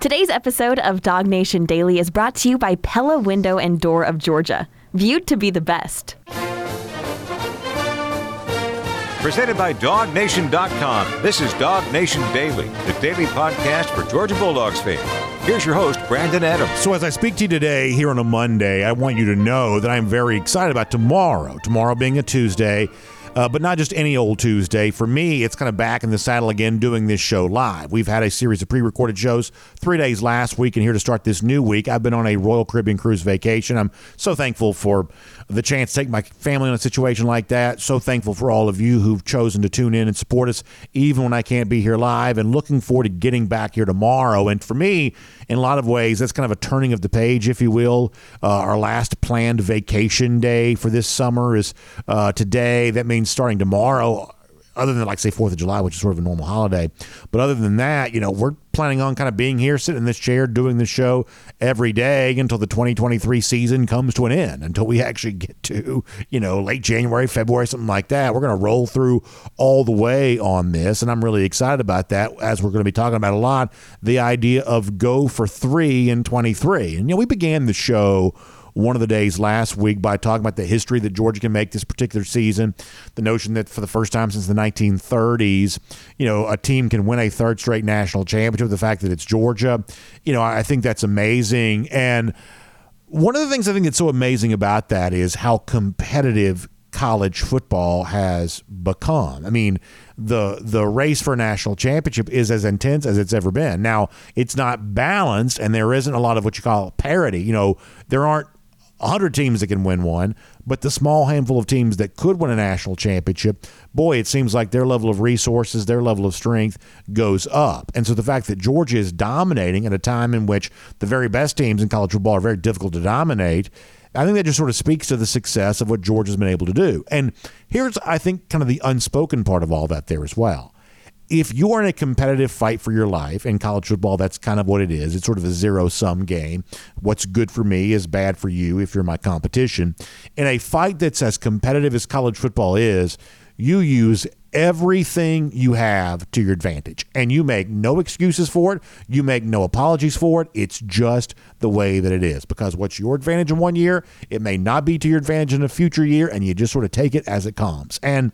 Today's episode of DawgNation Daily is brought to you by Pella Window and Door of Georgia, viewed to be the best. Presented by DawgNation.com. This is DawgNation Daily, the daily podcast for Georgia Bulldogs fans. Here's your host, Brandon Adams. So, as I speak to you today here on a Monday, I want you to know that I'm very excited about tomorrow. Tomorrow being a Tuesday. Uh, but not just any old Tuesday. For me, it's kind of back in the saddle again doing this show live. We've had a series of pre recorded shows three days last week, and here to start this new week. I've been on a Royal Caribbean cruise vacation. I'm so thankful for the chance to take my family in a situation like that. So thankful for all of you who've chosen to tune in and support us, even when I can't be here live, and looking forward to getting back here tomorrow. And for me, in a lot of ways, that's kind of a turning of the page, if you will. Uh, our last planned vacation day for this summer is uh, today. That means starting tomorrow other than like say Fourth of July, which is sort of a normal holiday. But other than that, you know, we're planning on kind of being here, sitting in this chair, doing the show every day until the 2023 season comes to an end. Until we actually get to you know late January, February, something like that. We're going to roll through all the way on this, and I'm really excited about that. As we're going to be talking about a lot, the idea of go for three in 23, and you know, we began the show one of the days last week by talking about the history that Georgia can make this particular season. The notion that for the first time since the 1930s, you know, a team can win a third straight national championship. The fact that it's Georgia, you know, I think that's amazing. And one of the things I think that's so amazing about that is how competitive college football has become. I mean, the the race for a national championship is as intense as it's ever been. Now, it's not balanced and there isn't a lot of what you call parity. You know, there aren't 100 teams that can win one, but the small handful of teams that could win a national championship, boy, it seems like their level of resources, their level of strength goes up. And so the fact that Georgia is dominating at a time in which the very best teams in college football are very difficult to dominate, I think that just sort of speaks to the success of what Georgia's been able to do. And here's, I think, kind of the unspoken part of all that there as well if you are in a competitive fight for your life in college football, that's kind of what it is. It's sort of a zero sum game. What's good for me is bad for you if you're my competition. In a fight that's as competitive as college football is, you use everything you have to your advantage and you make no excuses for it. You make no apologies for it. It's just the way that it is because what's your advantage in one year, it may not be to your advantage in a future year, and you just sort of take it as it comes. And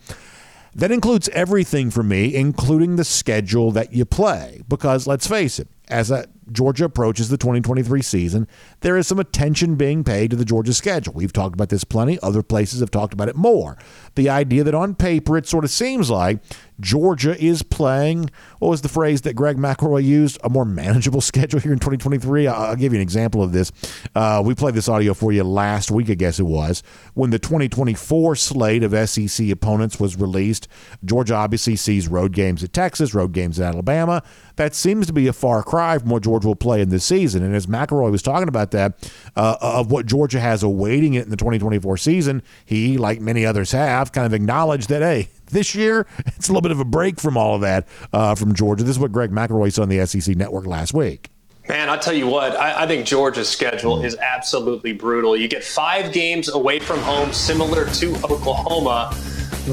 that includes everything for me, including the schedule that you play. Because let's face it, as Georgia approaches the 2023 season, there is some attention being paid to the Georgia schedule. We've talked about this plenty. Other places have talked about it more. The idea that on paper it sort of seems like Georgia is playing, what was the phrase that Greg McElroy used? A more manageable schedule here in 2023. I'll give you an example of this. Uh, we played this audio for you last week, I guess it was, when the 2024 slate of SEC opponents was released. Georgia obviously sees road games at Texas, road games at Alabama. That seems to be a far cry from what Georgia will play in this season. And as McElroy was talking about that, uh, of what Georgia has awaiting it in the 2024 season, he, like many others have, kind of acknowledged that, hey, this year, it's a little bit of a break from all of that uh, from Georgia. This is what Greg McElroy said on the SEC network last week. Man, I'll tell you what, I, I, think Georgia's schedule is absolutely brutal. You get five games away from home, similar to Oklahoma.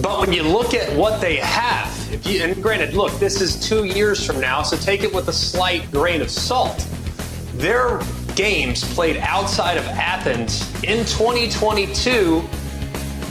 But when you look at what they have, if you, and granted, look, this is two years from now, so take it with a slight grain of salt. Their games played outside of Athens in 2022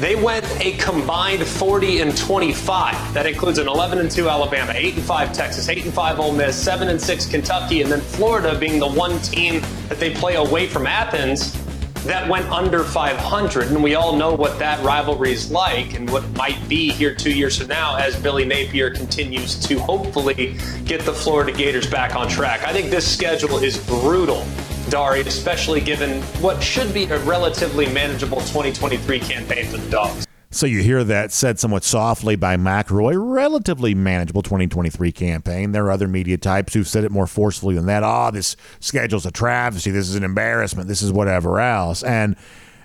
they went a combined 40 and 25. That includes an 11 and 2 Alabama, 8 and 5 Texas, 8 and 5 Ole Miss, 7 and 6 Kentucky, and then Florida being the one team that they play away from Athens that went under 500. And we all know what that rivalry is like and what might be here two years from now as Billy Napier continues to hopefully get the Florida Gators back on track. I think this schedule is brutal Dari, especially given what should be a relatively manageable 2023 campaign for the Dogs. So you hear that said somewhat softly by McElroy, relatively manageable 2023 campaign. There are other media types who've said it more forcefully than that. Oh, this schedule's a travesty. This is an embarrassment. This is whatever else. And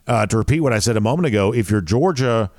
uh, to repeat what I said a moment ago, if you're Georgia,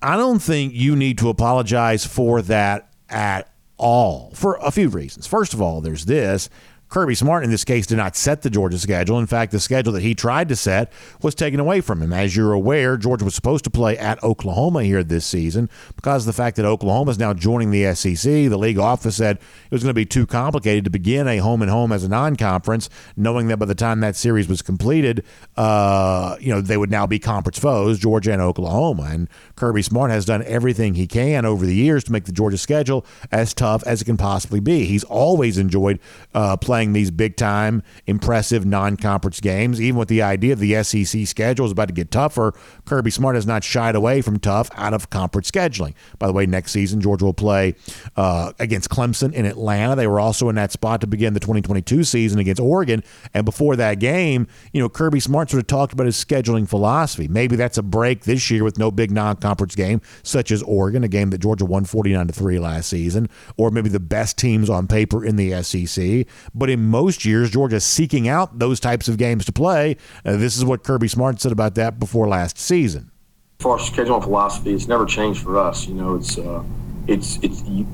I don't think you need to apologize for that at all for a few reasons. First of all, there's this Kirby Smart, in this case, did not set the Georgia schedule. In fact, the schedule that he tried to set was taken away from him. As you're aware, Georgia was supposed to play at Oklahoma here this season because of the fact that Oklahoma is now joining the SEC. The league office said it was going to be too complicated to begin a home and home as a non conference, knowing that by the time that series was completed, uh, you know, they would now be conference foes, Georgia and Oklahoma. And Kirby Smart has done everything he can over the years to make the Georgia schedule as tough as it can possibly be. He's always enjoyed uh, playing these big time, impressive non conference games. Even with the idea of the SEC schedule is about to get tougher, Kirby Smart has not shied away from tough out of conference scheduling. By the way, next season, Georgia will play uh, against Clemson in Atlanta. They were also in that spot to begin the 2022 season against Oregon. And before that game, you know, Kirby Smart sort of talked about his scheduling philosophy. Maybe that's a break this year with no big non conference game, such as Oregon, a game that Georgia won 49 to 3 last season, or maybe the best teams on paper in the SEC. But in most years, Georgia seeking out those types of games to play. Uh, this is what Kirby Smart said about that before last season. As far as scheduling philosophy, it's never changed for us. You know, it's uh, it's it's you,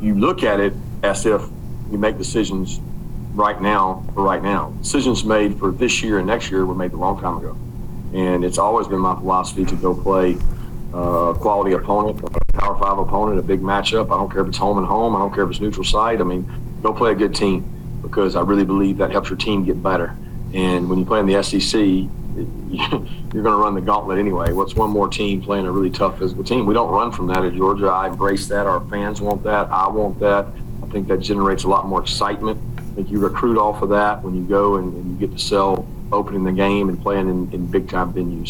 you look at it as if you make decisions right now for right now. Decisions made for this year and next year were made a long time ago, and it's always been my philosophy to go play uh, quality opponent, a Power Five opponent, a big matchup. I don't care if it's home and home. I don't care if it's neutral site. I mean, go play a good team because I really believe that helps your team get better. And when you play in the SEC, you're going to run the gauntlet anyway. What's one more team playing a really tough physical team? We don't run from that at Georgia. I embrace that. Our fans want that. I want that. I think that generates a lot more excitement. I think you recruit off of that when you go and, and you get to sell opening the game and playing in, in big time venues.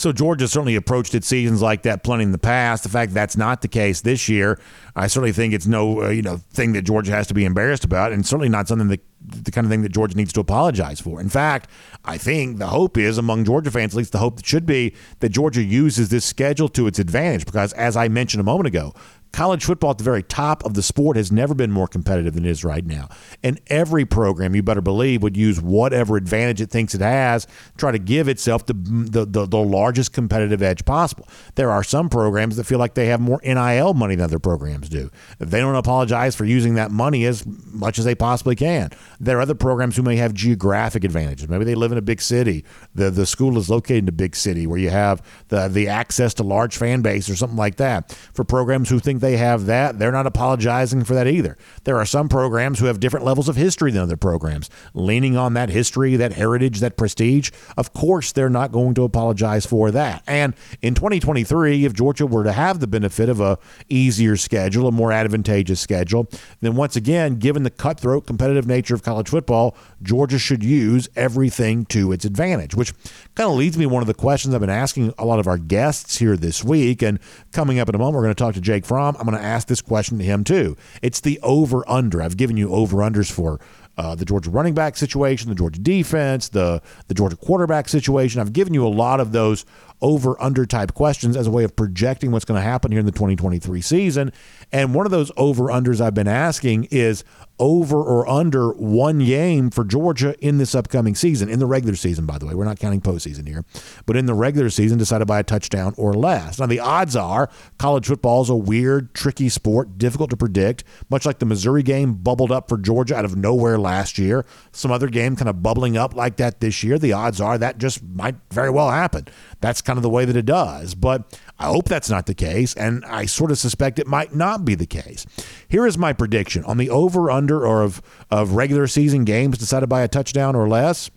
So Georgia certainly approached its seasons like that plenty in the past. The fact that's not the case this year, I certainly think it's no uh, you know thing that Georgia has to be embarrassed about, and certainly not something that the kind of thing that Georgia needs to apologize for. In fact, I think the hope is among Georgia fans, at least the hope that should be, that Georgia uses this schedule to its advantage because, as I mentioned a moment ago, college football at the very top of the sport has never been more competitive than it is right now. And every program, you better believe, would use whatever advantage it thinks it has, to try to give itself the, the, the, the, largest competitive edge possible. There are some programs that feel like they have more NIL money than other programs do. They don't apologize for using that money as much as they possibly can. There are other programs who may have geographic advantages. Maybe they live in a big city. The, the school is located in a big city where you have the, the access to large fan base or something like that. For programs who think they have that, they're not apologizing for that either. There are some programs who have different levels of history than other programs, leaning on that history, that heritage, that prestige. Of course, they're not going to apologize for that. And in 2023, if Georgia were to have the benefit of a easier schedule, a more advantageous schedule, then once again, given the cutthroat competitive nature of college football, Georgia should use everything to its advantage, which kind of leads me to one of the questions I've been asking a lot of our guests here this week. And coming up in a moment, we're going to talk to Jake Fromm. I'm going to ask this question to him too. It's the over under. I've given you over unders for uh, the Georgia running back situation, the Georgia defense, the the Georgia quarterback situation. I've given you a lot of those over under type questions as a way of projecting what's going to happen here in the 2023 season. And one of those over unders I've been asking is over or under one game for Georgia in this upcoming season, in the regular season, by the way. We're not counting postseason here, but in the regular season, decided by a touchdown or less. Now, the odds are college football is a weird, tricky sport, difficult to predict, much like the Missouri game bubbled up for Georgia out of nowhere last year. Some other game kind of bubbling up like that this year. The odds are that just might very well happen. That's kind of the way that it does. But I hope that's not the case, and I sort of suspect it might not be the case. Here is my prediction on the over under or of, of regular season games decided by a touchdown or less.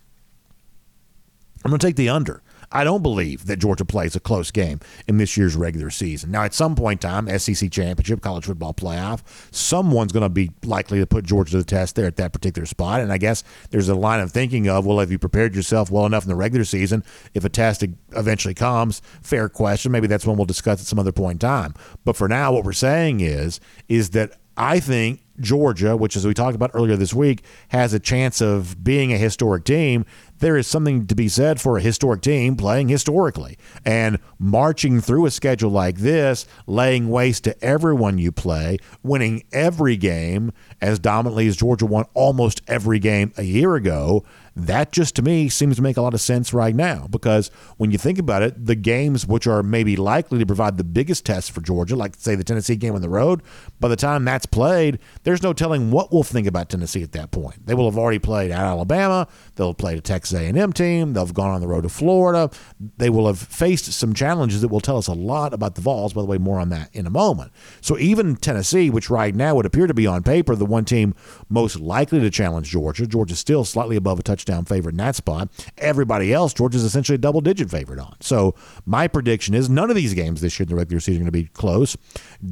I'm going to take the under. I don't believe that Georgia plays a close game in this year's regular season. Now, at some point in time, SEC championship, college football playoff, someone's going to be likely to put Georgia to the test there at that particular spot. And I guess there's a line of thinking of, well, have you prepared yourself well enough in the regular season? If a test eventually comes, fair question. Maybe that's one we'll discuss at some other point in time. But for now, what we're saying is, is that I think Georgia, which as we talked about earlier this week, has a chance of being a historic team there is something to be said for a historic team playing historically and marching through a schedule like this, laying waste to everyone you play, winning every game as dominantly as Georgia won almost every game a year ago. That just to me seems to make a lot of sense right now because when you think about it, the games which are maybe likely to provide the biggest test for Georgia, like say the Tennessee game on the road, by the time that's played, there's no telling what we'll think about Tennessee at that point. They will have already played at Alabama. They'll have played a Texas A&M team. They'll have gone on the road to Florida. They will have faced some challenges that will tell us a lot about the Vols. By the way, more on that in a moment. So even Tennessee, which right now would appear to be on paper the one team most likely to challenge Georgia, Georgia's still slightly above a touchdown favorite in that spot. Everybody else, Georgia's essentially a double-digit favorite on. So my prediction is none of these games this year in the regular season are going to be close.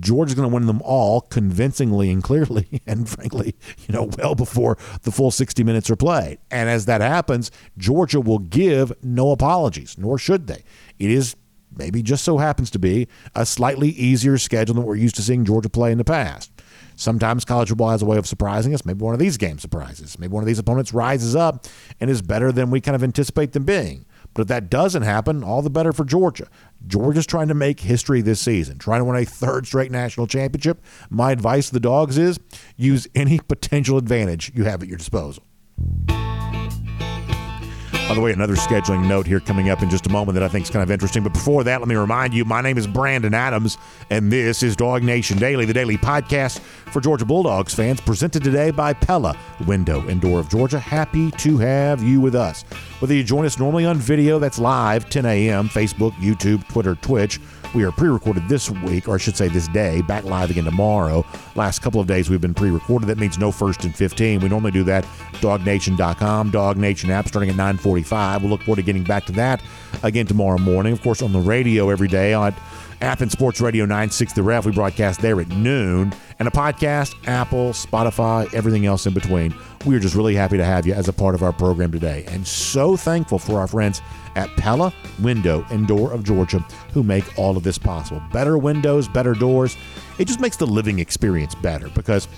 Georgia's going to win them all convincingly and clearly, and frankly, you know, well before the full 60 minutes are played. And as that happens, Georgia will give no apologies, nor should they. It is maybe just so happens to be a slightly easier schedule than we're used to seeing Georgia play in the past. Sometimes college football has a way of surprising us. Maybe one of these games surprises. Maybe one of these opponents rises up and is better than we kind of anticipate them being. But if that doesn't happen, all the better for Georgia. Georgia's trying to make history this season, trying to win a third straight national championship. My advice to the dogs is use any potential advantage you have at your disposal. By the way, another scheduling note here coming up in just a moment that I think is kind of interesting. But before that, let me remind you my name is Brandon Adams, and this is DawgNation Daily, the daily podcast for Georgia Bulldogs fans, presented today by Pella, window and door of Georgia. Happy to have you with us. Whether you join us normally on video, that's live, 10 a.m., Facebook, YouTube, Twitter, Twitch we are pre recorded this week, or I should say this day, back live again tomorrow. Last couple of days we've been pre recorded. That means no first and 15. We normally do that. DawgNation.com, Dog Nation app starting at 945. We'll look forward to getting back to that again tomorrow morning. Of course, on the radio every day on Athens Sports Radio 96 The Ref. We broadcast there at noon. And a podcast, Apple, Spotify, everything else in between. We are just really happy to have you as a part of our program today. And so thankful for our friends at Pella Window and Door of Georgia who make all of this possible. Better windows, better doors. It just makes the living experience better because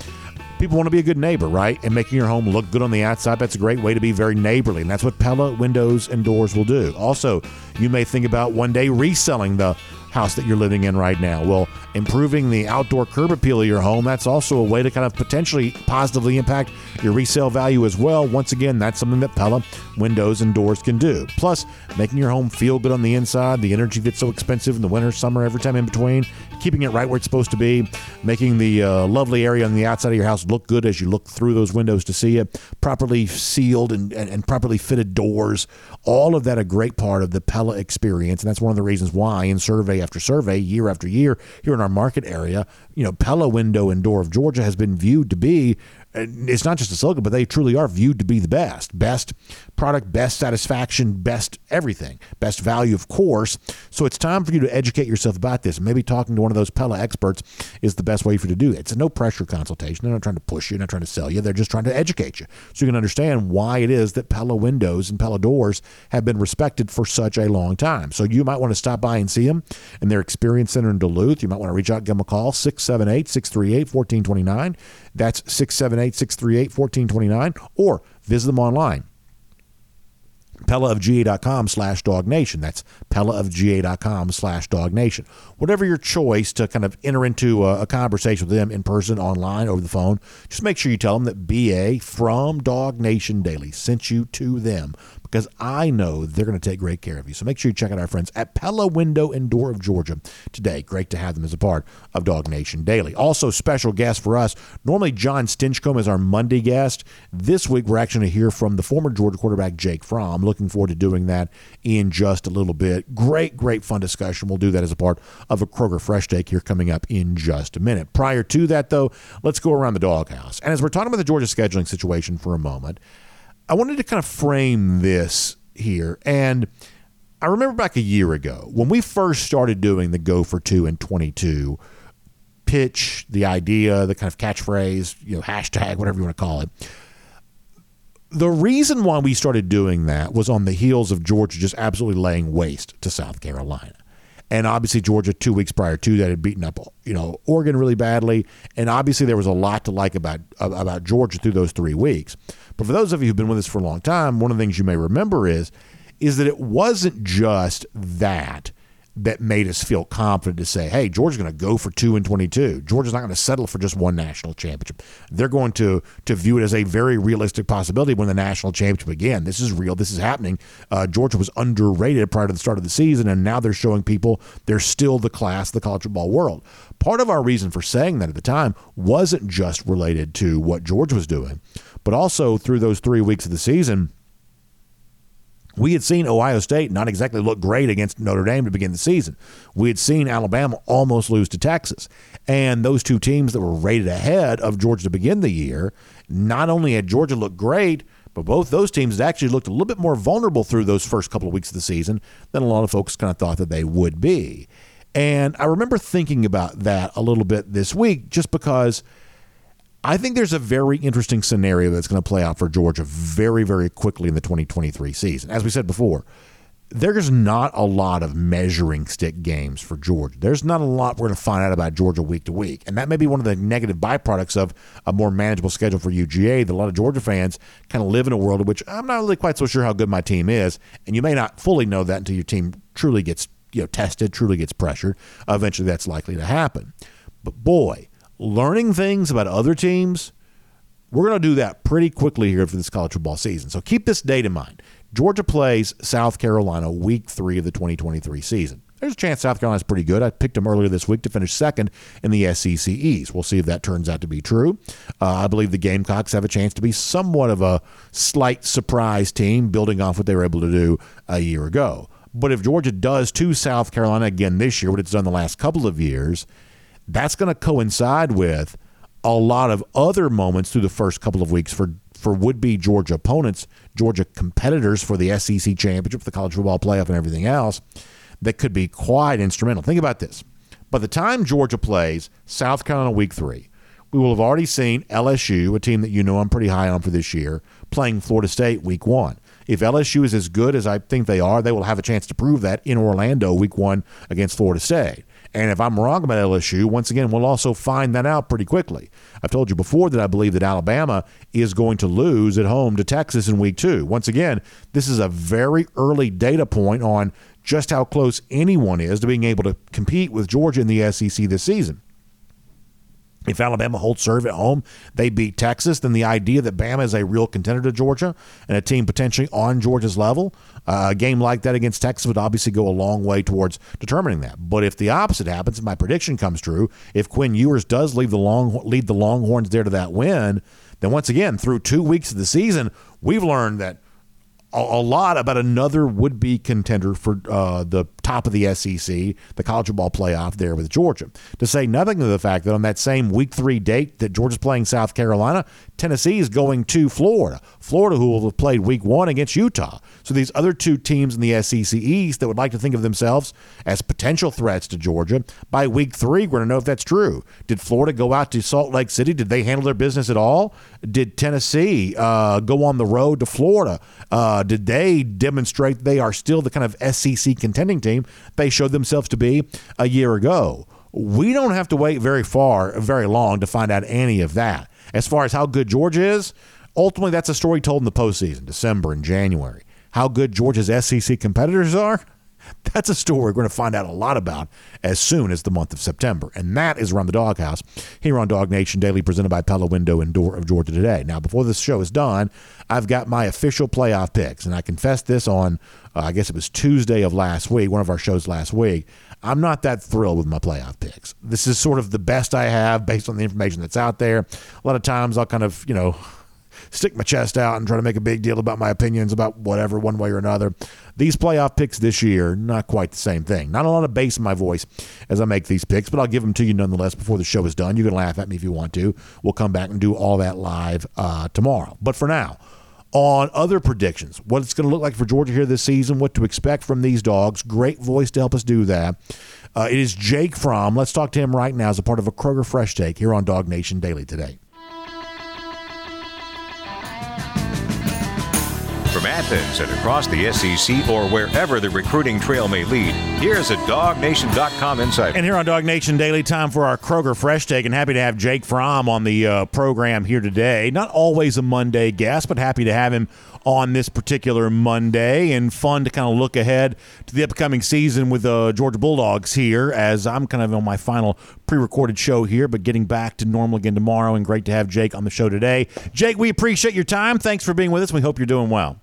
people want to be a good neighbor, right? And making your home look good on the outside, that's a great way to be very neighborly. And that's what Pella windows and doors will do. Also, you may think about one day reselling the house that you're living in right now. Well, improving the outdoor curb appeal of your home, that's also a way to kind of potentially positively impact your resale value as well. Once again, that's something that Pella windows and doors can do. Plus, making your home feel good on the inside, the energy that's so expensive in the winter, summer, every time in between, keeping it right where it's supposed to be, making the uh, lovely area on the outside of your house look good as you look through those windows to see it, properly sealed and, and, and properly fitted doors. All of that a great part of the Pella experience. And that's one of the reasons why in survey after survey, year after year, here in our market area, you know, Pella Window and Door of Georgia has been viewed to be it's not just a slogan, but they truly are viewed to be the best. Best product, best satisfaction, best everything, best value, of course. So it's time for you to educate yourself about this. Maybe talking to one of those Pella experts is the best way for you to do it. It's a no pressure consultation. They're not trying to push you, they're not trying to sell you. They're just trying to educate you so you can understand why it is that Pella windows and Pella doors have been respected for such a long time. So you might want to stop by and see them in their experience center in Duluth. You might want to reach out, give them a call, 678 638 1429. That's 678 638 1429, or visit them online. PellaofGA.com slash dognation. That's PellaofGA.com slash dognation. Whatever your choice to kind of enter into a, a, conversation with them in person, online, over the phone, just make sure you tell them that BA from DawgNation Daily sent you to them because I know they're going to take great care of you. So make sure you check out our friends at Pella Window and Door of Georgia today. Great to have them as a part of DawgNation Daily. Also, special guest for us. Normally, Jon Stinchcomb is our Monday guest. This week, we're actually going to hear from the former Georgia quarterback, Jake Fromm. Looking forward to doing that in just a little bit. Great, great fun discussion. We'll do that as a part of a Kroger Fresh Take here coming up in just a minute. Prior to that, though, let's go around the doghouse. And as we're talking about the Georgia scheduling situation for a moment, I wanted to kind of frame this here. And I remember back a year ago when we first started doing the go for two and 22 pitch, the idea, the kind of catchphrase, you know, hashtag, whatever you want to call it. The reason why we started doing that was on the heels of Georgia just absolutely laying waste to South Carolina. And obviously, Georgia, two weeks prior to that, had beaten up, you know, Oregon really badly. And obviously, there was a lot to like about about Georgia through those three weeks. But for those of you who've been with us for a long time, one of the things you may remember is is that it wasn't just that that made us feel confident to say, hey, Georgia's going to go for two and 22. Georgia's not going to settle for just one national championship. They're going to to view it as a very realistic possibility when the national championship again. This is real. This is happening. Uh, Georgia was underrated prior to the start of the season, and now they're showing people they're still the class of the college football world. Part of our reason for saying that at the time wasn't just related to what Georgia was doing, but also through those three weeks of the season – we had seen Ohio State not exactly look great against Notre Dame to begin the season. We had seen Alabama almost lose to Texas. And those two teams that were rated ahead of Georgia to begin the year, not only had Georgia looked great, but both those teams actually looked a little bit more vulnerable through those first couple of weeks of the season than a lot of folks kind of thought that they would be. And I remember thinking about that a little bit this week just because – I think there's a very interesting scenario that's going to play out for Georgia very, very quickly in the 2023 season. As we said before, there's not a lot of measuring stick games for Georgia. There's not a lot we're going to find out about Georgia week to week. And that may be one of the negative byproducts of a more manageable schedule for UGA that a lot of Georgia fans kind of live in a world in which I'm not really quite so sure how good my team is. And you may not fully know that until your team truly gets you know tested, truly gets pressured. Eventually that's likely to happen. But boy, learning things about other teams, we're going to do that pretty quickly here for this college football season. So keep this date in mind. Georgia plays South Carolina week three of the 2023 season. There's a chance South Carolina's pretty good. I picked them earlier this week to finish second in the SEC East. We'll see if that turns out to be true. Uh, I believe the Gamecocks have a chance to be somewhat of a slight surprise team, building off what they were able to do a year ago. But if Georgia does to South Carolina again this year, what it's done the last couple of years, that's going to coincide with a lot of other moments through the first couple of weeks for for would be Georgia opponents, Georgia competitors for the SEC championship, the college football playoff, and everything else that could be quite instrumental. Think about this. By the time Georgia plays South Carolina week three, we will have already seen LSU, a team that you know I'm pretty high on for this year, playing Florida State week one. If LSU is as good as I think they are, they will have a chance to prove that in Orlando week one against Florida State. And if I'm wrong about LSU, once again, we'll also find that out pretty quickly. I've told you before that I believe that Alabama is going to lose at home to Texas in week two. Once again, this is a very early data point on just how close anyone is to being able to compete with Georgia in the SEC this season. If Alabama holds serve at home, they beat Texas, then the idea that Bama is a real contender to Georgia and a team potentially on Georgia's level, uh, a game like that against Texas would obviously go a long way towards determining that. But if the opposite happens, if my prediction comes true, if Quinn Ewers does leave the long lead the Longhorns there to that win, then once again, through two weeks of the season, we've learned that a, lot about another would be contender for uh, the top of the SEC, the college football playoff there with Georgia. To say nothing of the fact that on that same week three date that Georgia's playing South Carolina, Tennessee is going to Florida. Florida, who will have played week one against Utah. So these other two teams in the SEC East that would like to think of themselves as potential threats to Georgia, by week three, we're going to know if that's true. Did Florida go out to Salt Lake City? Did they handle their business at all? Did Tennessee uh, go on the road to Florida? Uh, did they demonstrate they are still the kind of SEC contending team they showed themselves to be a year ago? We don't have to wait very far, very long to find out any of that. As far as how good Georgia is, ultimately that's a story told in the postseason, December and January. How good Georgia's SEC competitors are, that's a story we're going to find out a lot about as soon as the month of September. And that is around the doghouse here on DawgNation Daily, presented by Pella Window and Door of Georgia Today. Now, before this show is done, I've got my official playoff picks. And I confessed this on, uh, I guess it was Tuesday of last week, one of our shows last week. I'm not that thrilled with my playoff picks. This is sort of the best I have based on the information that's out there. A lot of times I'll kind of, you know, stick my chest out and try to make a big deal about my opinions about whatever, one way or another. These playoff picks this year, not quite the same thing. Not a lot of bass in my voice as I make these picks, but I'll give them to you nonetheless before the show is done. You can laugh at me if you want to. We'll come back and do all that live uh, tomorrow. But for now, on other predictions, what it's going to look like for Georgia here this season, what to expect from these dogs. Great voice to help us do that. Uh, it is Jake Fromm. Let's talk to him right now as a part of a Kroger Fresh Take here on DawgNation Daily today. From Athens and across the SEC or wherever the recruiting trail may lead, here's a DawgNation.com insider. And here on DawgNation Daily, time for our Kroger Fresh Take, and happy to have Jake Fromm on the uh, program here today. Not always a Monday guest, but happy to have him on this particular Monday, and fun to kind of look ahead to the upcoming season with the uh, Georgia Bulldogs here. As I'm kind of on my final pre-recorded show here, but getting back to normal again tomorrow, and great to have Jake on the show today. Jake, we appreciate your time. Thanks for being with us. We hope you're doing well.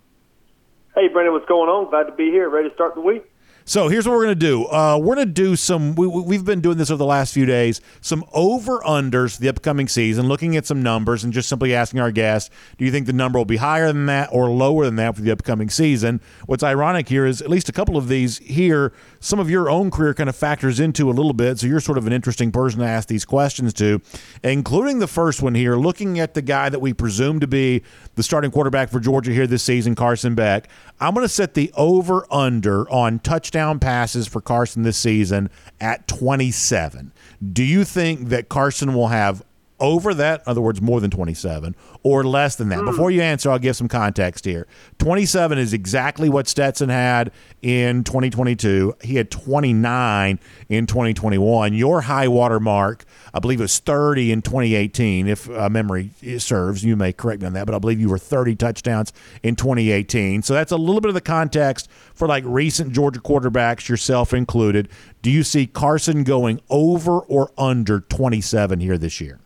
Hey, Brandon, what's going on? Glad to be here. Ready to start the week. So here's what we're going to do. Uh, we're going to do some, we, have been doing this over the last few days, some over unders the upcoming season, looking at some numbers and just simply asking our guests, do you think the number will be higher than that or lower than that for the upcoming season? What's ironic here is at least a couple of these here, some of your own career kind of factors into a little bit. So you're sort of an interesting person to ask these questions to, including the first one here, looking at the guy that we presume to be the starting quarterback for Georgia here this season, Carson Beck. I'm going to set the over under on touchdown passes for Carson this season at 27. Do you think that Carson will have over that, in other words, more than 27, or less than that? Mm. Before you answer, I'll give some context here. 27 is exactly what Stetson had in 2022. He had 29 in 2021. Your high water mark, I believe, was 30 in 2018, if uh, memory serves. You may correct me on that, but I believe you were 30 touchdowns in 2018. So that's a little bit of the context for like recent Georgia quarterbacks, yourself included. Do you see Carson going over or under 27 here this year?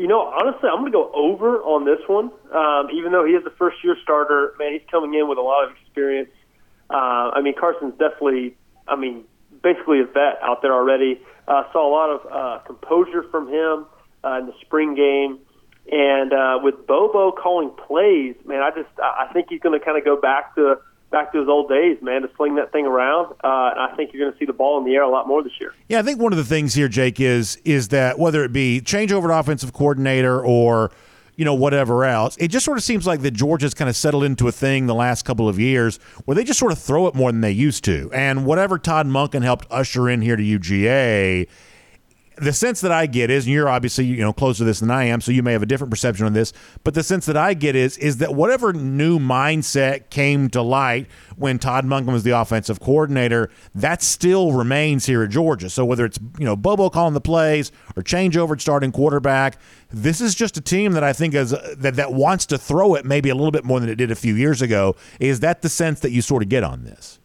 You know, honestly, I'm going to go over on this one. Um, even though he is a first year starter, man, he's coming in with a lot of experience. Uh, I mean, Carson's definitely, I mean, basically a vet out there already. Uh, saw a lot of uh, composure from him uh, in the spring game. And uh, with Bobo calling plays, man, I just I think he's going to kind of go back to back to his old days, man, to sling that thing around. Uh, and I think you're going to see the ball in the air a lot more this year. Yeah, I think one of the things here, Jake, is is that whether it be changeover to offensive coordinator or you know whatever else, it just sort of seems like that Georgia's kind of settled into a thing the last couple of years where they just sort of throw it more than they used to. And whatever Todd Monken helped usher in here to UGA the sense that I get is, and you're obviously you know closer to this than I am, so you may have a different perception on this. But the sense that I get is is that whatever new mindset came to light when Todd Monken was the offensive coordinator, that still remains here at Georgia. So whether it's you know Bobo calling the plays or changeover at starting quarterback, this is just a team that I think is that that wants to throw it maybe a little bit more than it did a few years ago. Is that the sense that you sort of get on this?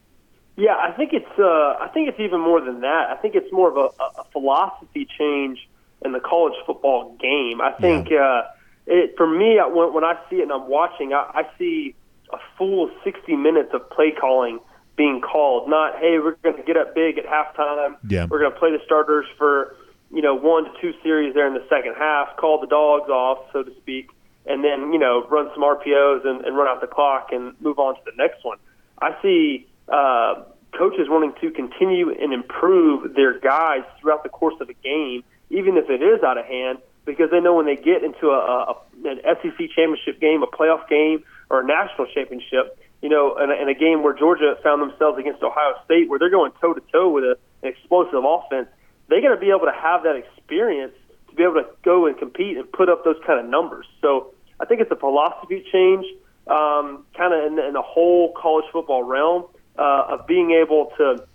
Yeah, I think it's uh, I think it's even more than that. I think it's more of a, a philosophy change in the college football game. I think yeah. uh, it for me when, when I see it and I'm watching, I, I see a full 60 minutes of play calling being called. Not hey, we're going to get up big at halftime. Yeah. We're going to play the starters for you know one to two series there in the second half, call the dogs off, so to speak, and then you know run some RPOs and, and run out the clock and move on to the next one. I see uh, coaches wanting to continue and improve their guys throughout the course of a game, even if it is out of hand, because they know when they get into a, a an SEC championship game, a playoff game, or a national championship, you know, in a, in a game where Georgia found themselves against Ohio State, where they're going toe to toe with a, an explosive offense, they got to be able to have that experience to be able to go and compete and put up those kind of numbers. So I think it's a philosophy change, um, kind of in, in the whole college football realm uh, of being able to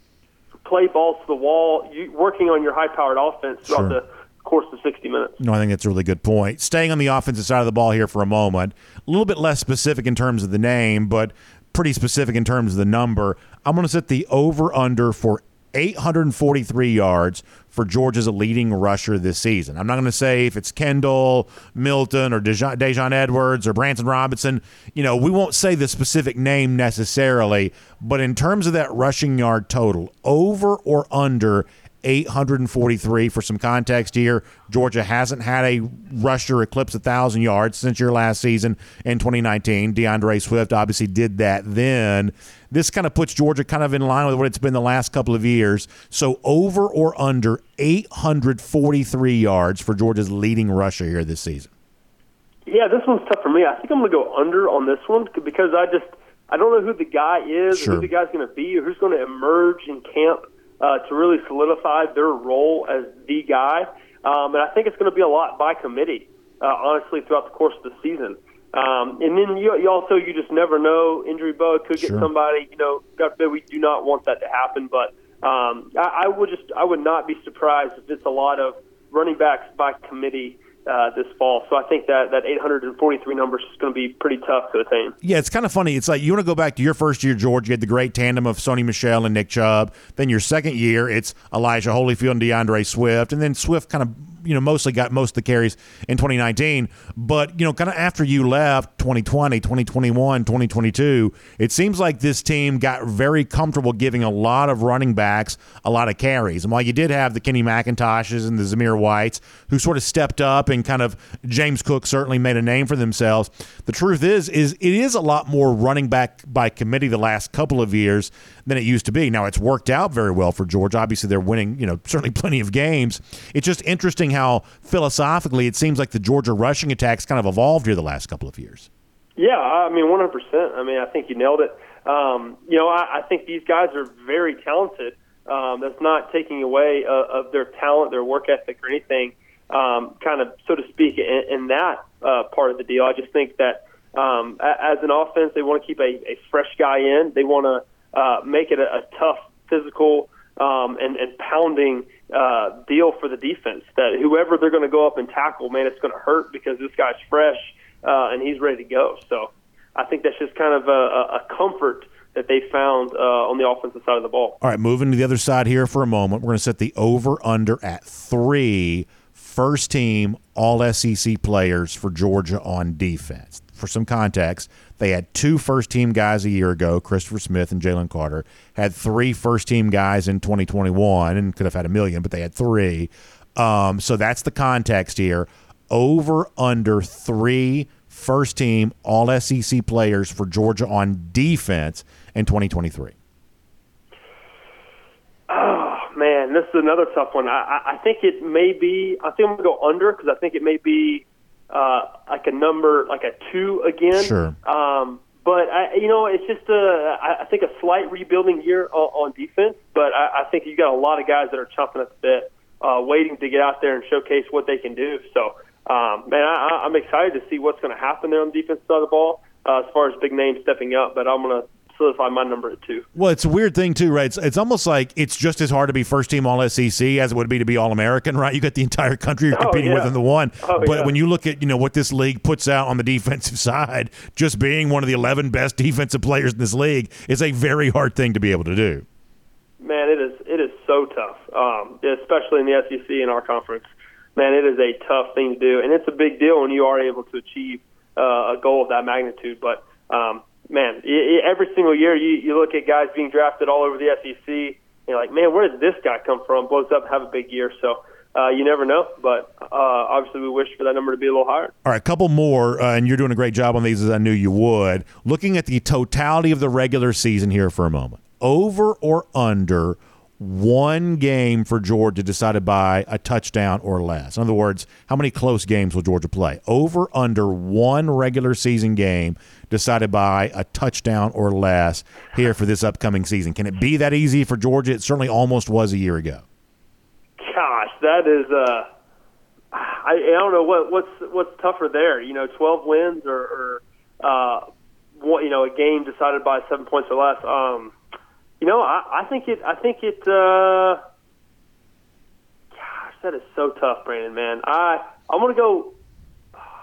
play balls to the wall, you, working on your high-powered offense throughout sure. the course of 60 minutes. No, I think that's a really good point. Staying on the offensive side of the ball here for a moment, a little bit less specific in terms of the name, but pretty specific in terms of the number. I'm going to set the over under for 843 yards for Georgia's leading rusher this season. I'm not going to say if it's Kendall, Milton, or Daijun Edwards or Branson Robinson. You know, we won't say the specific name necessarily, but in terms of that rushing yard total, over or under 843 for some context here. Georgia hasn't had a rusher eclipse 1,000 yards since your last season in 2019. D'Andre Swift obviously did that then. This kind of puts Georgia kind of in line with what it's been the last couple of years. So over or under 843 yards for Georgia's leading rusher here this season. Yeah, this one's tough for me. I think I'm going to go under on this one because I just I don't know who the guy is, sure. or who the guy's going to be, or who's going to emerge in camp uh, to really solidify their role as the guy. Um, and I think it's going to be a lot by committee, uh, honestly, throughout the course of the season. Um, and then you, you also you just never know. Injury bug could get Sure. somebody. You know, God forbid we do not want that to happen. But um, I, I would just I would not be surprised if it's a lot of running backs by committee uh, this fall. So I think that that 843 number is going to be pretty tough to attain. Yeah, it's kind of funny. It's like you want to go back to your first year, George. You had the great tandem of Sony Michel and Nick Chubb. Then your second year, it's Elijah Holyfield and D'Andre Swift. And then Swift kind of, you know, mostly got most of the carries in 2019. But, you know, kind of after you left 2020, 2021, 2022, it seems like this team got very comfortable giving a lot of running backs a lot of carries. And while you did have the Kenny McIntoshes and the Zamir Whites who sort of stepped up and kind of James Cook certainly made a name for themselves, the truth is, is it is a lot more running back by committee the last couple of years than it used to be. Now it's worked out very well for George. Obviously, they're winning, you know, certainly plenty of games. It's just interesting how philosophically it seems like the Georgia rushing attacks kind of evolved here the last couple of years. Yeah, I mean, 100%. I mean, I think you nailed it. Um, you know, I, I think these guys are very talented. Um, that's not taking away uh, of their talent, their work ethic, or anything, um, kind of, so to speak, in, in that uh, part of the deal. I just think that um, as an offense, they want to keep a, a fresh guy in. They want to uh, make it a, a tough, physical, um, and, and pounding uh, deal for the defense. That whoever they're going to go up and tackle, man, it's going to hurt because this guy's fresh uh, and he's ready to go. So I think that's just kind of a, a comfort that they found uh, on the offensive side of the ball. All right, moving to the other side here for a moment. We're going to set the over under at three first team all SEC players for Georgia on defense. For some context, they had two first team guys a year ago, Christopher Smith and Jalen Carter. Had three first team guys in 2021 and could have had a million, but they had three. Um, so that's the context here. Over under three first team all SEC players for Georgia on defense in 2023. Oh man, this is another tough one. I, I think it may be. I think I'm gonna go under because I think it may be uh, like a number, like a two again. Sure. Um, but I, you know, it's just a. I think a slight rebuilding year on, on defense. But I, I think you got a lot of guys that are chomping at the bit, uh, waiting to get out there and showcase what they can do. So, um, man, I, I- I'm excited to see what's going to happen there on the defense side of the ball uh, as far as big names stepping up. But I'm going to solidify my number at two. Well, it's a weird thing too, right? It's, it's almost like it's just as hard to be first team All SEC as it would be to be All American, right? You got the entire country you're Oh, competing with yeah. in the one. Oh, but yeah. when you look at you know what this league puts out on the defensive side, just being one of the 11 best defensive players in this league is a very hard thing to be able to do. Man, it is it is so tough, um, especially in the SEC in our conference. Man, it is a tough thing to do, and it's a big deal when you are able to achieve uh, a goal of that magnitude. But um, man, every single year you, you look at guys being drafted all over the SEC, and you're like, man, where did this guy come from? Blows up, have a big year. So uh, you never know, but uh, obviously we wish for that number to be a little higher. All right, a couple more, uh, and you're doing a great job on these as I knew you would. Looking at the totality of the regular season here for a moment, over or under one game for Georgia decided by a touchdown or less. In other words, how many close games will Georgia play? Over under one regular season game decided by a touchdown or less here for this upcoming season. Can it be that easy for Georgia? It certainly almost was a year ago. Gosh, that is. Uh, I, I don't know what what's what's tougher there. You know, twelve wins or, or uh, one, you know, a game decided by seven points or less. Um, you know, I, I think it. I think it. Uh, gosh, that is so tough, Brandon. Man, I I'm gonna go.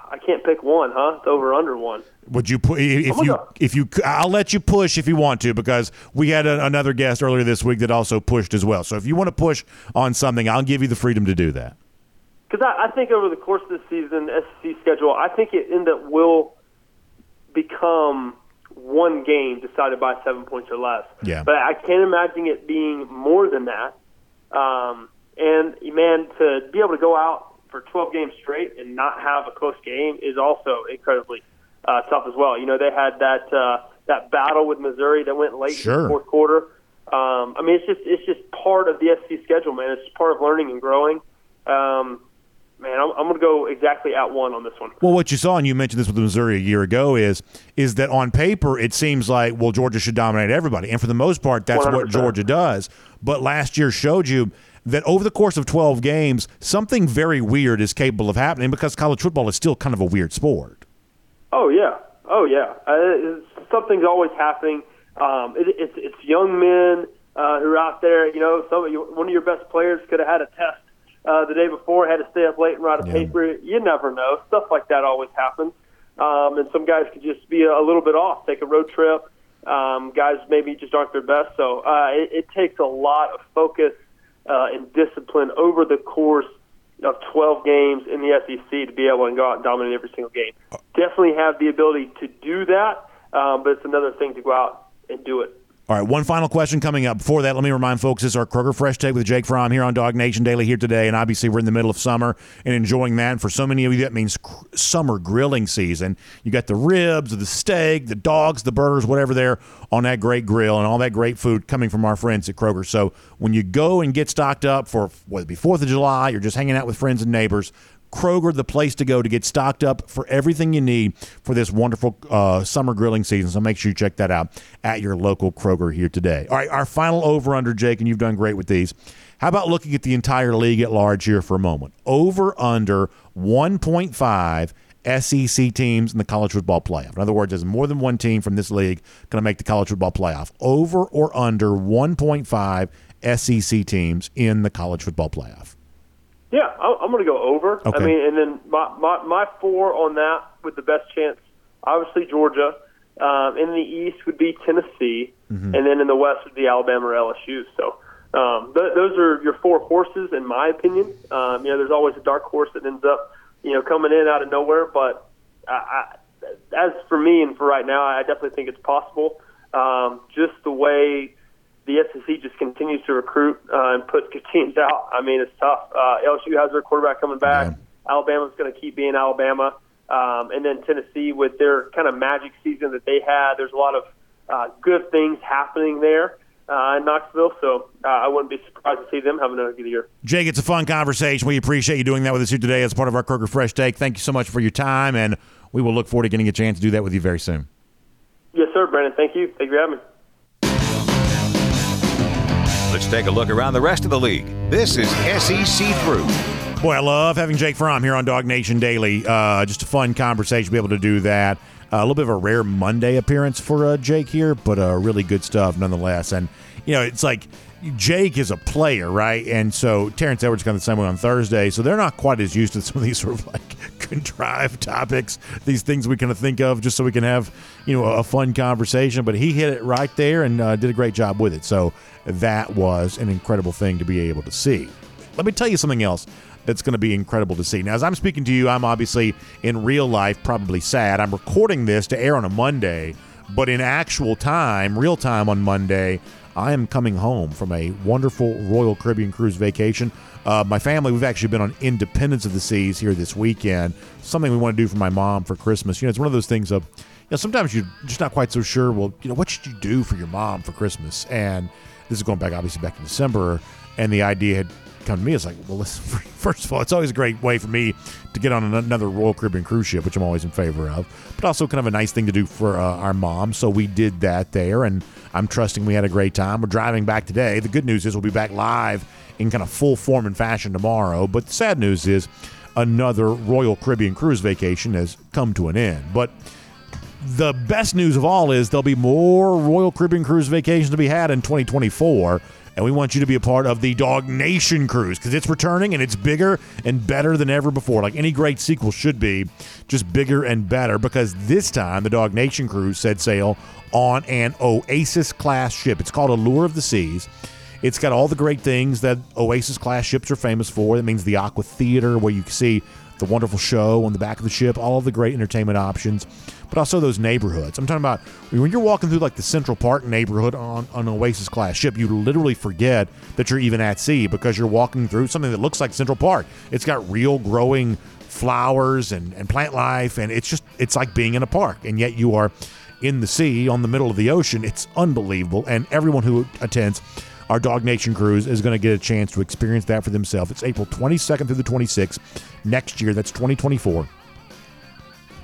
I can't pick one, huh? It's over under one. Would you put if you if you I'll let you push if you want to because we had a, another guest earlier this week that also pushed as well. So if you want to push on something, I'll give you the freedom to do that. Because I, I think over the course of the season, SEC schedule, I think it end up will become one game decided by seven points or less. Yeah. But I can't imagine it being more than that. Um, and man, to be able to go out for 12 games straight and not have a close game is also incredibly uh, tough as well. You know, they had that uh, that battle with Missouri that went late in the fourth quarter. Um, I mean, it's just it's just part of the SEC schedule, man. It's just part of learning and growing. Um, man, I'm, I'm going to go exactly at one on this one. Well, what you saw, and you mentioned this with Missouri a year ago, is is that on paper it seems like well Georgia should dominate everybody, and for the most part that's what 100%. Georgia does. But last year showed you that over the course of 12 games, something very weird is capable of happening because college football is still kind of a weird sport. Oh yeah, oh yeah. Uh, something's always happening. Um, it, it's it's young men uh, who are out there. You know, some of one of your best players could have had a test uh, the day before, had to stay up late and write a Yeah. paper. You never know. Stuff like that always happens. Um, and some guys could just be a, a little bit off, take a road trip. Um, guys maybe just aren't their best. So uh, it, it takes a lot of focus uh, and discipline over the course of 12 games in the SEC to be able to go out and dominate every single game. Definitely have the ability to do that, um, but it's another thing to go out and do it. All right, one final question coming up. Before that, let me remind folks this is our Kroger Fresh Take with Jake Fromm here on DawgNation Daily here today. And obviously, we're in the middle of summer and enjoying that. And for so many of you, that means summer grilling season. You got the ribs, the steak, the dogs, the burgers, whatever there on that great grill and all that great food coming from our friends at Kroger. So when you go and get stocked up for whether it be 4th of July, you're just hanging out with friends and neighbors, Kroger, the place to go to get stocked up for everything you need for this wonderful uh, summer grilling season. So make sure you check that out at your local Kroger here today. All right, our final over under, Jake, and you've done great with these. How about looking at the entire league at large here for a moment? Over under 1.5 SEC teams in the college football playoff. In other words, there's more than one team from this league going to make the college football playoff. Over or under 1.5 SEC teams in the college football playoff. Yeah, I'm going to go over. Okay. I mean, and then my, my my four on that with the best chance, obviously Georgia. Um, in the East would be Tennessee, and then in the West would be Alabama or LSU. So um, th- those are your four horses, in my opinion. Um, you know, there's always a dark horse that ends up, you know, coming in out of nowhere. But I, I, as for me and for right now, I definitely think it's possible. Um, just the way the SEC just continues to recruit uh, and put good teams out. I mean, it's tough. Uh, LSU has their quarterback coming back. Alabama's going to keep being Alabama. Um, and then Tennessee with their kind of magic season that they had. There's a lot of uh, good things happening there uh, in Knoxville. So uh, I wouldn't be surprised to see them have another good year. Jake, it's a fun conversation. We appreciate you doing that with us here today as part of our Kroger Fresh Take. Thank you so much for your time, and we will look forward to getting a chance to do that with you very soon. Yes, sir, Brandon. Thank you. Thank you for having me. Let's take a look around the rest of the league. This is SEC Through. Boy, I love having Jake Fromm here on DawgNation Daily. Uh, just a fun conversation be able to do that. Uh, a little bit of a rare Monday appearance for uh, Jake here, but uh, really good stuff nonetheless. And, you know, it's like Jake is a player, right? And so Terrence Edwards got the same way on Thursday. So they're not quite as used to some of these sort of like contrived topics, these things we kind of think of just so we can have, you know, a fun conversation. But he hit it right there and uh, did a great job with it. So that was an incredible thing to be able to see. Let me tell you something else that's going to be incredible to see. Now, as I'm speaking to you, I'm obviously in real life probably sad. I'm recording this to air on a Monday, but in actual time, real time on Monday, I am coming home from a wonderful Royal Caribbean cruise vacation. Uh, my family, we've actually been on Independence of the Seas here this weekend. Something we want to do for my mom for Christmas. You know, it's one of those things of, you know, sometimes you're just not quite so sure. Well, you know, what should you do for your mom for Christmas? And this is going back, obviously, back in December. And the idea had come to me. It's like, well, listen, first of all, it's always a great way for me to get on another Royal Caribbean cruise ship, which I'm always in favor of, but also kind of a nice thing to do for uh, our mom. So we did that there, and I'm trusting we had a great time. We're driving back today. The good news is we'll be back live in kind of full form and fashion tomorrow. But the sad news is another Royal Caribbean cruise vacation has come to an end. But the best news of all is there'll be more Royal Caribbean cruise vacations to be had in 2024. And we want you to be a part of the DawgNation cruise because it's returning and it's bigger and better than ever before. Like any great sequel should be, just bigger and better because this time the DawgNation cruise set sail on an Oasis class ship. It's called Allure of the Seas. It's got all the great things that Oasis class ships are famous for. That means the Aqua Theater, where you can see the wonderful show on the back of the ship, all of the great entertainment options, but also those neighborhoods. I'm talking about when you're walking through like the Central Park neighborhood on, on an Oasis class ship, you literally forget that you're even at sea because you're walking through something that looks like Central Park. It's got real growing flowers and, and plant life, and it's just it's like being in a park, and yet you are in the sea on the middle of the ocean. It's unbelievable, and everyone who attends our DawgNation cruise is going to get a chance to experience that for themselves. It's April 22nd through the 26th next year. That's 2024.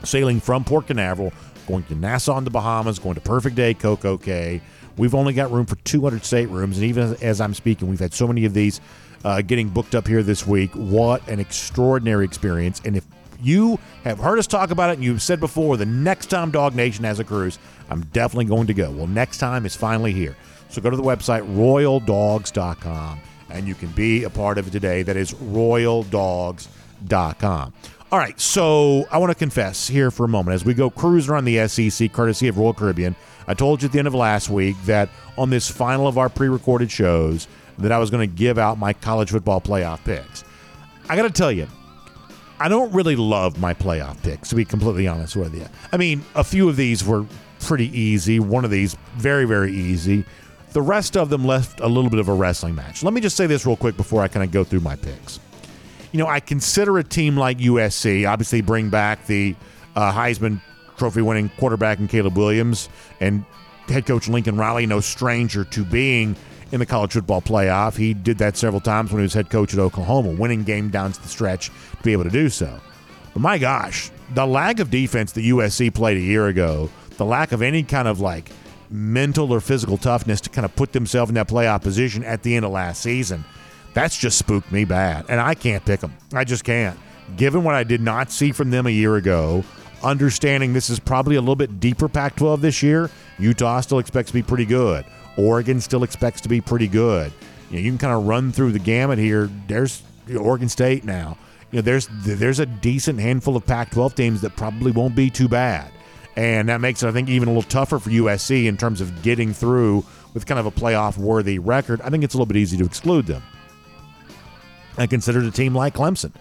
Sailing from Port Canaveral, going to Nassau in the Bahamas, going to Perfect Day, Coco Cay. We've only got room for 200 staterooms, and even as, I'm speaking, we've had so many of these uh, getting booked up here this week. What an extraordinary experience! And if You have heard us talk about it, and you've said before the next time DawgNation has a cruise, I'm definitely going to go. Well, next time is finally here. So go to the website, royaldogs.com, and you can be a part of it today. That is royaldogs.com. All right, so I want to confess here for a moment as we go cruising around the SEC, courtesy of Royal Caribbean. I told you at the end of last week that on this final of our pre-recorded shows that I was going to give out my college football playoff picks. I got to tell you, I don't really love my playoff picks, to be completely honest with you. I mean, a few of these were pretty easy. One of these, very, very easy. The rest of them left a little bit of a wrestling match. Let me just say this real quick before I kind of go through my picks. You know, I consider a team like USC, obviously, bring back the uh, Heisman Trophy winning quarterback in Caleb Williams and head coach Lincoln Riley, no stranger to being in the college football playoff. He did that several times when he was head coach at Oklahoma, winning game down to the stretch to be able to do so. But my gosh, the lack of defense that USC played a year ago, the lack of any kind of like mental or physical toughness to kind of put themselves in that playoff position at the end of last season, that's just spooked me bad. And I can't pick them. I just can't. Given what I did not see from them a year ago, understanding this is probably a little bit deeper Pac 12 this year, Utah still expects to be pretty good. Oregon still expects to be pretty good. You, know, you can kind of run through the gamut here. There's Oregon State now. You know, there's there's a decent handful of Pac-12 teams that probably won't be too bad, and that makes it, I think, even a little tougher for USC in terms of getting through with kind of a playoff-worthy record. I think it's a little bit easy to exclude them. I considered a team like Clemson.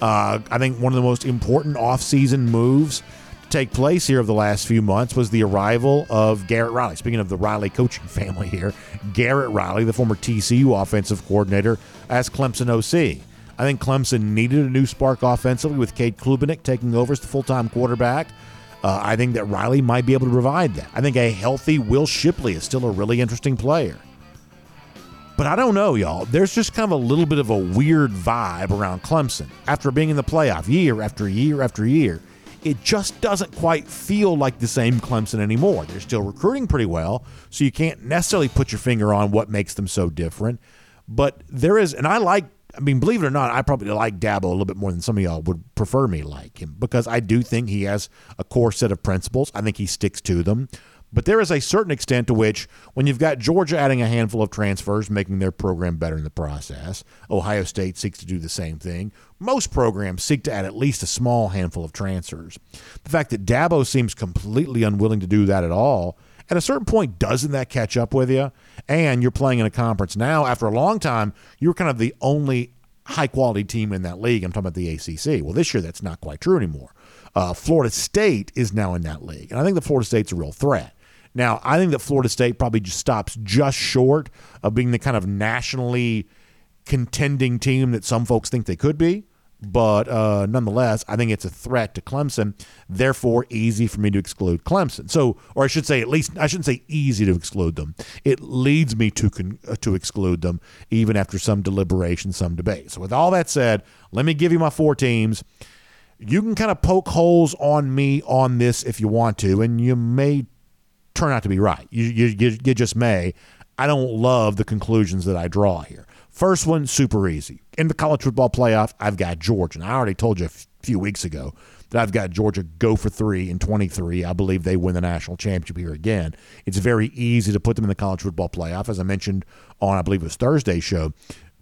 Uh, I think one of the most important offseason moves to take place here of the last few months was the arrival of Garrett Riley. Speaking of the Riley coaching family here, Garrett Riley, the former TCU offensive coordinator, as Clemson OC. I think Clemson needed a new spark offensively with Cade Klubnik taking over as the full time quarterback. Uh, I think that Riley might be able to provide that. I think a healthy Will Shipley is still a really interesting player. But I don't know, y'all. There's just kind of a little bit of a weird vibe around Clemson after being in the playoff year after year after year it just doesn't quite feel like the same Clemson anymore. They're still recruiting pretty well, so you can't necessarily put your finger on what makes them so different. But there is, and I like, I mean, believe it or not, I probably like Dabo a little bit more than some of y'all would prefer me like him because I do think he has a core set of principles. I think he sticks to them. But there is a certain extent to which, when you've got Georgia adding a handful of transfers, making their program better in the process, Ohio State seeks to do the same thing. Most programs seek to add at least a small handful of transfers. The fact that Dabo seems completely unwilling to do that at all, at a certain point, doesn't that catch up with you? And you're playing in a conference now. After a long time, you're kind of the only high quality team in that league. I'm talking about the ACC. Well, this year, that's not quite true anymore. Uh, Florida State is now in that league. And I think the Florida State's a real threat. Now, I think that Florida State probably just stops just short of being the kind of nationally contending team that some folks think they could be. But uh, nonetheless, I think it's a threat to Clemson. Therefore, easy for me to exclude Clemson. So, or I should say, at least I shouldn't say easy to exclude them. It leads me to con- uh, to exclude them, even after some deliberation, some debate. So, with all that said, let me give you my four teams. You can kind of poke holes on me on this if you want to, and you may turn out to be right. You, you, you just may. I don't love the conclusions that I draw here. First one, super easy. In the college football playoff, I've got Georgia. And I already told you a f- few weeks ago that I've got Georgia go for three in 23. I believe they win the national championship here again. It's very easy to put them in the college football playoff. As I mentioned on, I believe it was Thursday's show,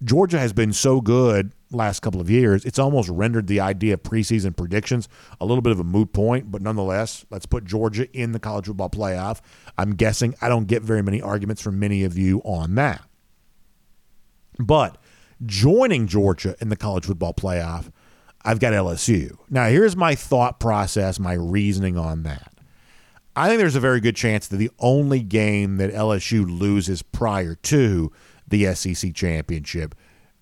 Georgia has been so good last couple of years, it's almost rendered the idea of preseason predictions a little bit of a moot point. But nonetheless, let's put Georgia in the college football playoff. I'm guessing I don't get very many arguments from many of you on that. But joining Georgia in the college football playoff, I've got LSU. Now, here's my thought process, my reasoning on that. I think there's a very good chance that the only game that LSU loses prior to the SEC championship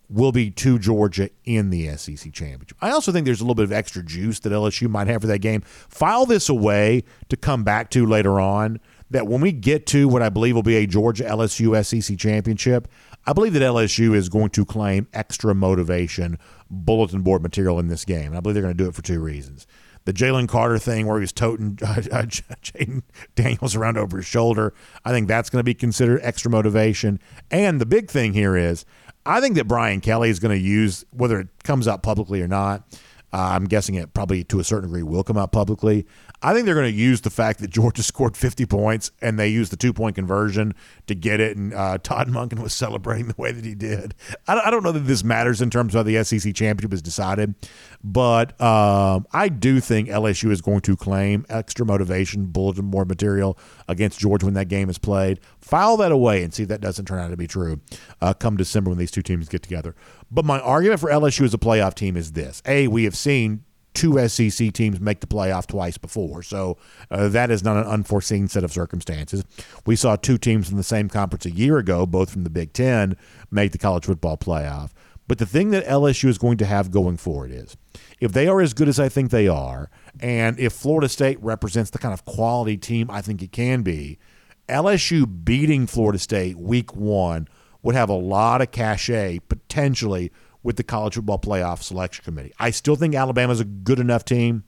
will be to Georgia in the SEC championship. I also think there's a little bit of extra juice that LSU might have for that game. File this away to come back to later on. That when we get to what I believe will be a Georgia LSU SEC championship, I believe that LSU is going to claim extra motivation bulletin board material in this game. And I believe they're going to do it for two reasons. The Jalen Carter thing, where he was toting uh, uh, Jayden Daniels around over his shoulder, I think that's going to be considered extra motivation. And the big thing here is, I think that Brian Kelly is going to use, whether it comes out publicly or not, Uh, I'm guessing it probably to a certain degree will come out publicly. I think they're going to use the fact that Georgia scored 50 points and they used the two point conversion to get it. And uh, Todd Monken was celebrating the way that he did. I, I, don't know that this matters in terms of how the SEC championship is decided, but um, I do think LSU is going to claim extra motivation, bulletin board material against Georgia when that game is played. File that away and see if that doesn't turn out to be true uh, come December when these two teams get together. But my argument for LSU as a playoff team is this: A, we have seen two SEC teams make the playoff twice before. So uh, that is not an unforeseen set of circumstances. We saw two teams in the same conference a year ago, both from the Big Ten, make the college football playoff. But the thing that LSU is going to have going forward is if they are as good as I think they are, and if Florida State represents the kind of quality team I think it can be, LSU beating Florida State week one would have a lot of cachet potentially with the college football playoff selection committee. I still think Alabama's a good enough team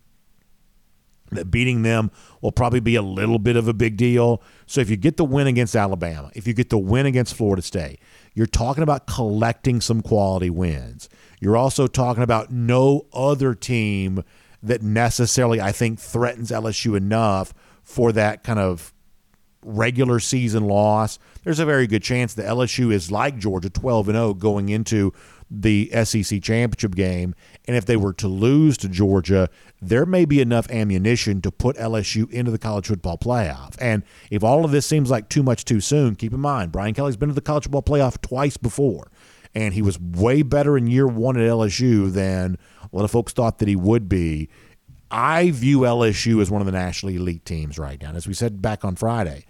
that beating them will probably be a little bit of a big deal. So if you get the win against Alabama, if you get the win against Florida State, you're talking about collecting some quality wins. You're also talking about no other team that necessarily I think threatens LSU enough for that kind of regular season loss, there's a very good chance that LSU is like Georgia, 12 and 0 going into the SEC championship game. And if they were to lose to Georgia, there may be enough ammunition to put LSU into the college football playoff. And if all of this seems like too much too soon, keep in mind Brian Kelly's been to the college football playoff twice before. And he was way better in year one at LSU than a lot of folks thought that he would be. I view LSU as one of the nationally elite teams right now. And as we said back on Friday,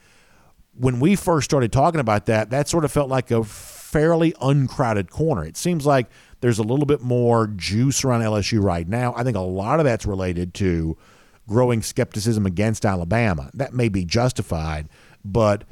when we first started talking about that, that sort of felt like a fairly uncrowded corner. It seems like there's a little bit more juice around LSU right now. I think a lot of that's related to growing skepticism against Alabama. That may be justified, but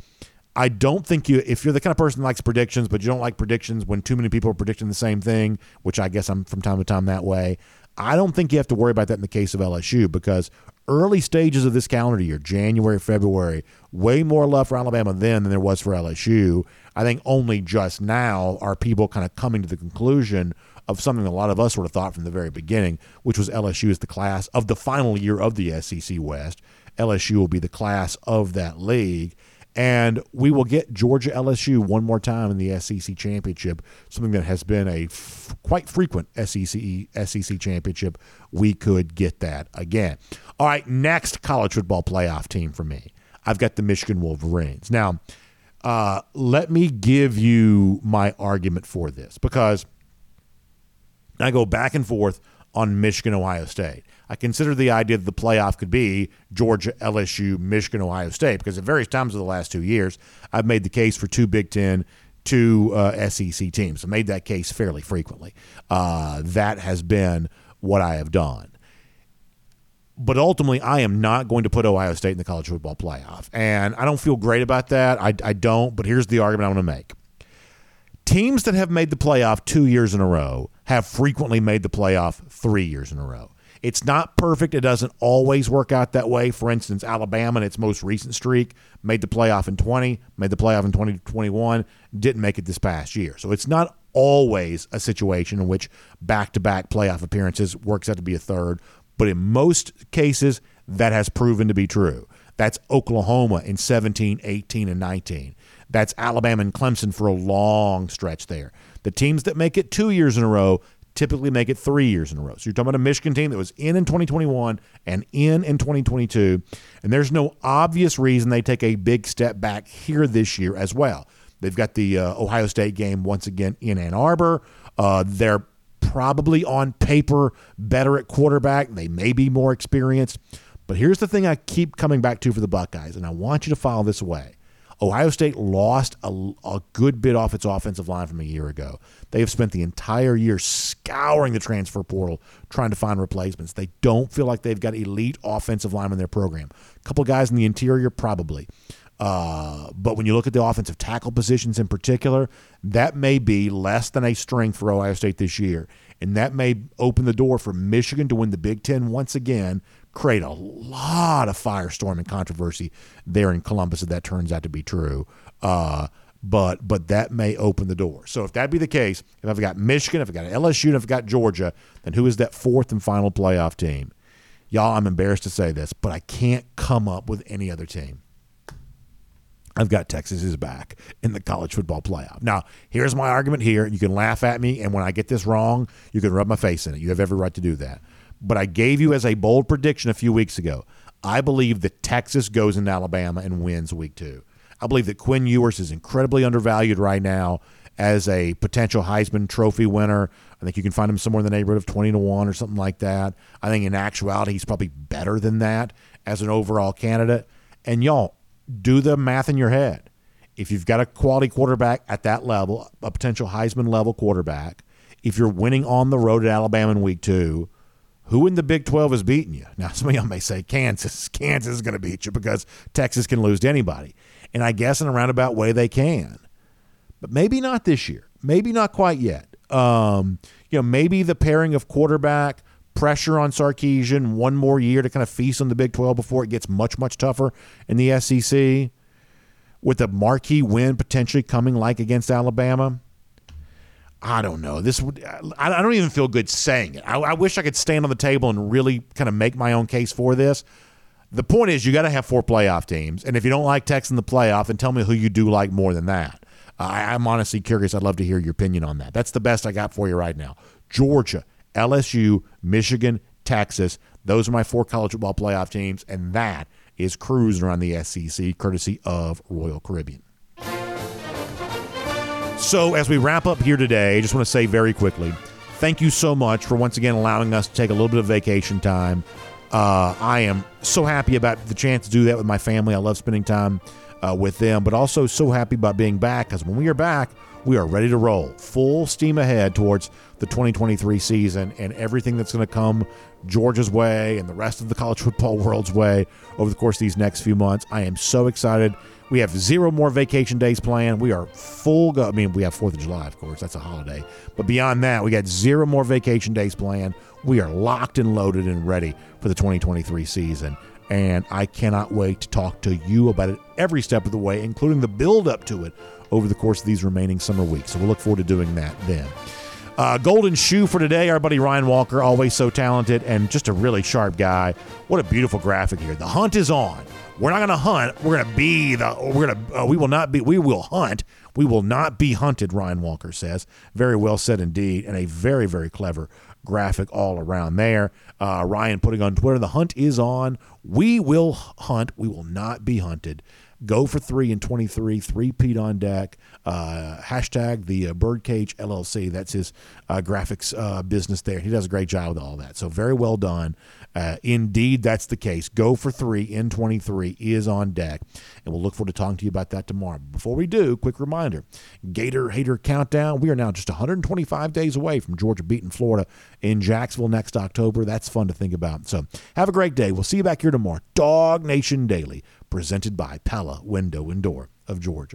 I don't think you, if you're the kind of person that likes predictions, but you don't like predictions when too many people are predicting the same thing, which I guess I'm from time to time that way, I don't think you have to worry about that in the case of LSU because early stages of this calendar year, January, February, way more love for Alabama then than there was for LSU. I think only just now are people kind of coming to the conclusion of something a lot of us sort of thought from the very beginning, which was LSU is the class of the final year of the SEC West. LSU will be the class of that league. And we will get Georgia LSU one more time in the SEC championship, something that has been a f- quite frequent SEC SEC championship. We could get that again. All right, next college football playoff team for me. I've got the Michigan Wolverines. Now, uh, let me give you my argument for this because I go back and forth on Michigan, Ohio State. I consider the idea that the playoff could be Georgia, LSU, Michigan, Ohio State, because at various times of the last two years, I've made the case for two Big Ten, two uh, SEC teams. I made that case fairly frequently. Uh, that has been what I have done. But ultimately, I am not going to put Ohio State in the college football playoff. And I don't feel great about that. I, I don't, but here's the argument I want to make. Teams that have made the playoff two years in a row have frequently made the playoff three years in a row. It's not perfect. It doesn't always work out that way. For instance, Alabama in its most recent streak made the playoff in 20, made the playoff in 2021, didn't make it this past year. So it's not always a situation in which back to back playoff appearances works out to be a third. But in most cases, that has proven to be true. That's Oklahoma in 17, 18, and 19. That's Alabama and Clemson for a long stretch there. The teams that make it two years in a row typically make it three years in a row. So you're talking about a Michigan team that was in in 2021 and in in 2022, and there's no obvious reason they take a big step back here this year as well. They've got the uh, Ohio State game once again in Ann Arbor. Uh, they're probably on paper better at quarterback. They may be more experienced. But here's the thing I keep coming back to for the Buckeyes, and I want you to follow this away. Ohio State lost a, a, good bit off its offensive line from a year ago. They have spent the entire year scouring the transfer portal trying to find replacements. They don't feel like they've got elite offensive line in their program. A couple guys in the interior, probably. Uh, but when you look at the offensive tackle positions in particular, that may be less than a strength for Ohio State this year. And that may open the door for Michigan to win the Big Ten once again, create a lot of firestorm and controversy there in Columbus if that turns out to be true. Uh, but but that may open the door. So if that be the case, if I've got Michigan, if I've got LSU, and if I've got Georgia, then who is that fourth and final playoff team? Y'all, I'm embarrassed to say this, but I can't come up with any other team. I've got Texas is back in the college football playoff. Now, here's my argument here. You can laugh at me, and when I get this wrong, you can rub my face in it. You have every right to do that. But I gave you as a bold prediction a few weeks ago. I believe that Texas goes into Alabama and wins week two. I believe that Quinn Ewers is incredibly undervalued right now as a potential Heisman Trophy winner. I think you can find him somewhere in the neighborhood of 20 to 1 or something like that. I think in actuality, he's probably better than that as an overall candidate. And y'all, do the math in your head. If you've got a quality quarterback at that level, a potential Heisman level quarterback, if you're winning on the road at Alabama in week two, who in the Big 12 is beating you? Now, some of y'all may say Kansas. Kansas is going to beat you because Texas can lose to anybody. And I guess in a roundabout way they can. But maybe not this year. Maybe not quite yet. Um, you know, maybe the pairing of quarterback, pressure on Sarkisian, one more year to kind of feast on the Big 12 before it gets much, much tougher in the SEC, with a marquee win potentially coming like against Alabama. I don't know. This would. I don't even feel good saying it. I, I wish I could stand on the table and really kind of make my own case for this. The point is, you got to have four playoff teams, and if you don't like Texas in the playoff, then tell me who you do like more than that. I, I'm honestly curious. I'd love to hear your opinion on that. That's the best I got for you right now. Georgia, LSU, Michigan, Texas. Those are my four college football playoff teams, and that is cruising around the SEC, courtesy of Royal Caribbean. So, as we wrap up here today, I just want to say very quickly thank you so much for once again allowing us to take a little bit of vacation time. Uh, I am so happy about the chance to do that with my family. I love spending time uh, with them, but also so happy about being back because when we are back, we are ready to roll full steam ahead towards the 2023 season and everything that's going to come Georgia's way and the rest of the college football world's way over the course of these next few months. I am so excited. We have zero more vacation days planned. We are full go. I mean, we have 4th of July, of course. That's a holiday. But beyond that, we got zero more vacation days planned. We are locked and loaded and ready for the 2023 season. And I cannot wait to talk to you about it every step of the way, including the build up to it over the course of these remaining summer weeks. So we'll look forward to doing that then. Uh, golden shoe for today, our buddy Ryan Walker, always so talented and just a really sharp guy. What a beautiful graphic here. The hunt is on. We're not going to hunt. We're going to be the. We're going to. Uh, we will not be. We will hunt. We will not be hunted. Ryan Walker says. Very well said indeed, and a very very clever graphic all around there. Uh, Ryan putting on Twitter, the hunt is on. We will hunt. We will not be hunted. Go for three and 23, three peat on deck. Uh, hashtag the uh, Birdcage LLC. That's his uh, graphics uh, business there. He does a great job with all that. So very well done. Uh, indeed, that's the case. Go for three in 23 is on deck. And we'll look forward to talking to you about that tomorrow. Before we do, quick reminder Gator Hater Countdown. We are now just 125 days away from Georgia beating Florida in Jacksonville next October. That's fun to think about. So have a great day. We'll see you back here tomorrow. DawgNation Daily, presented by Pella Window and Door of Georgia.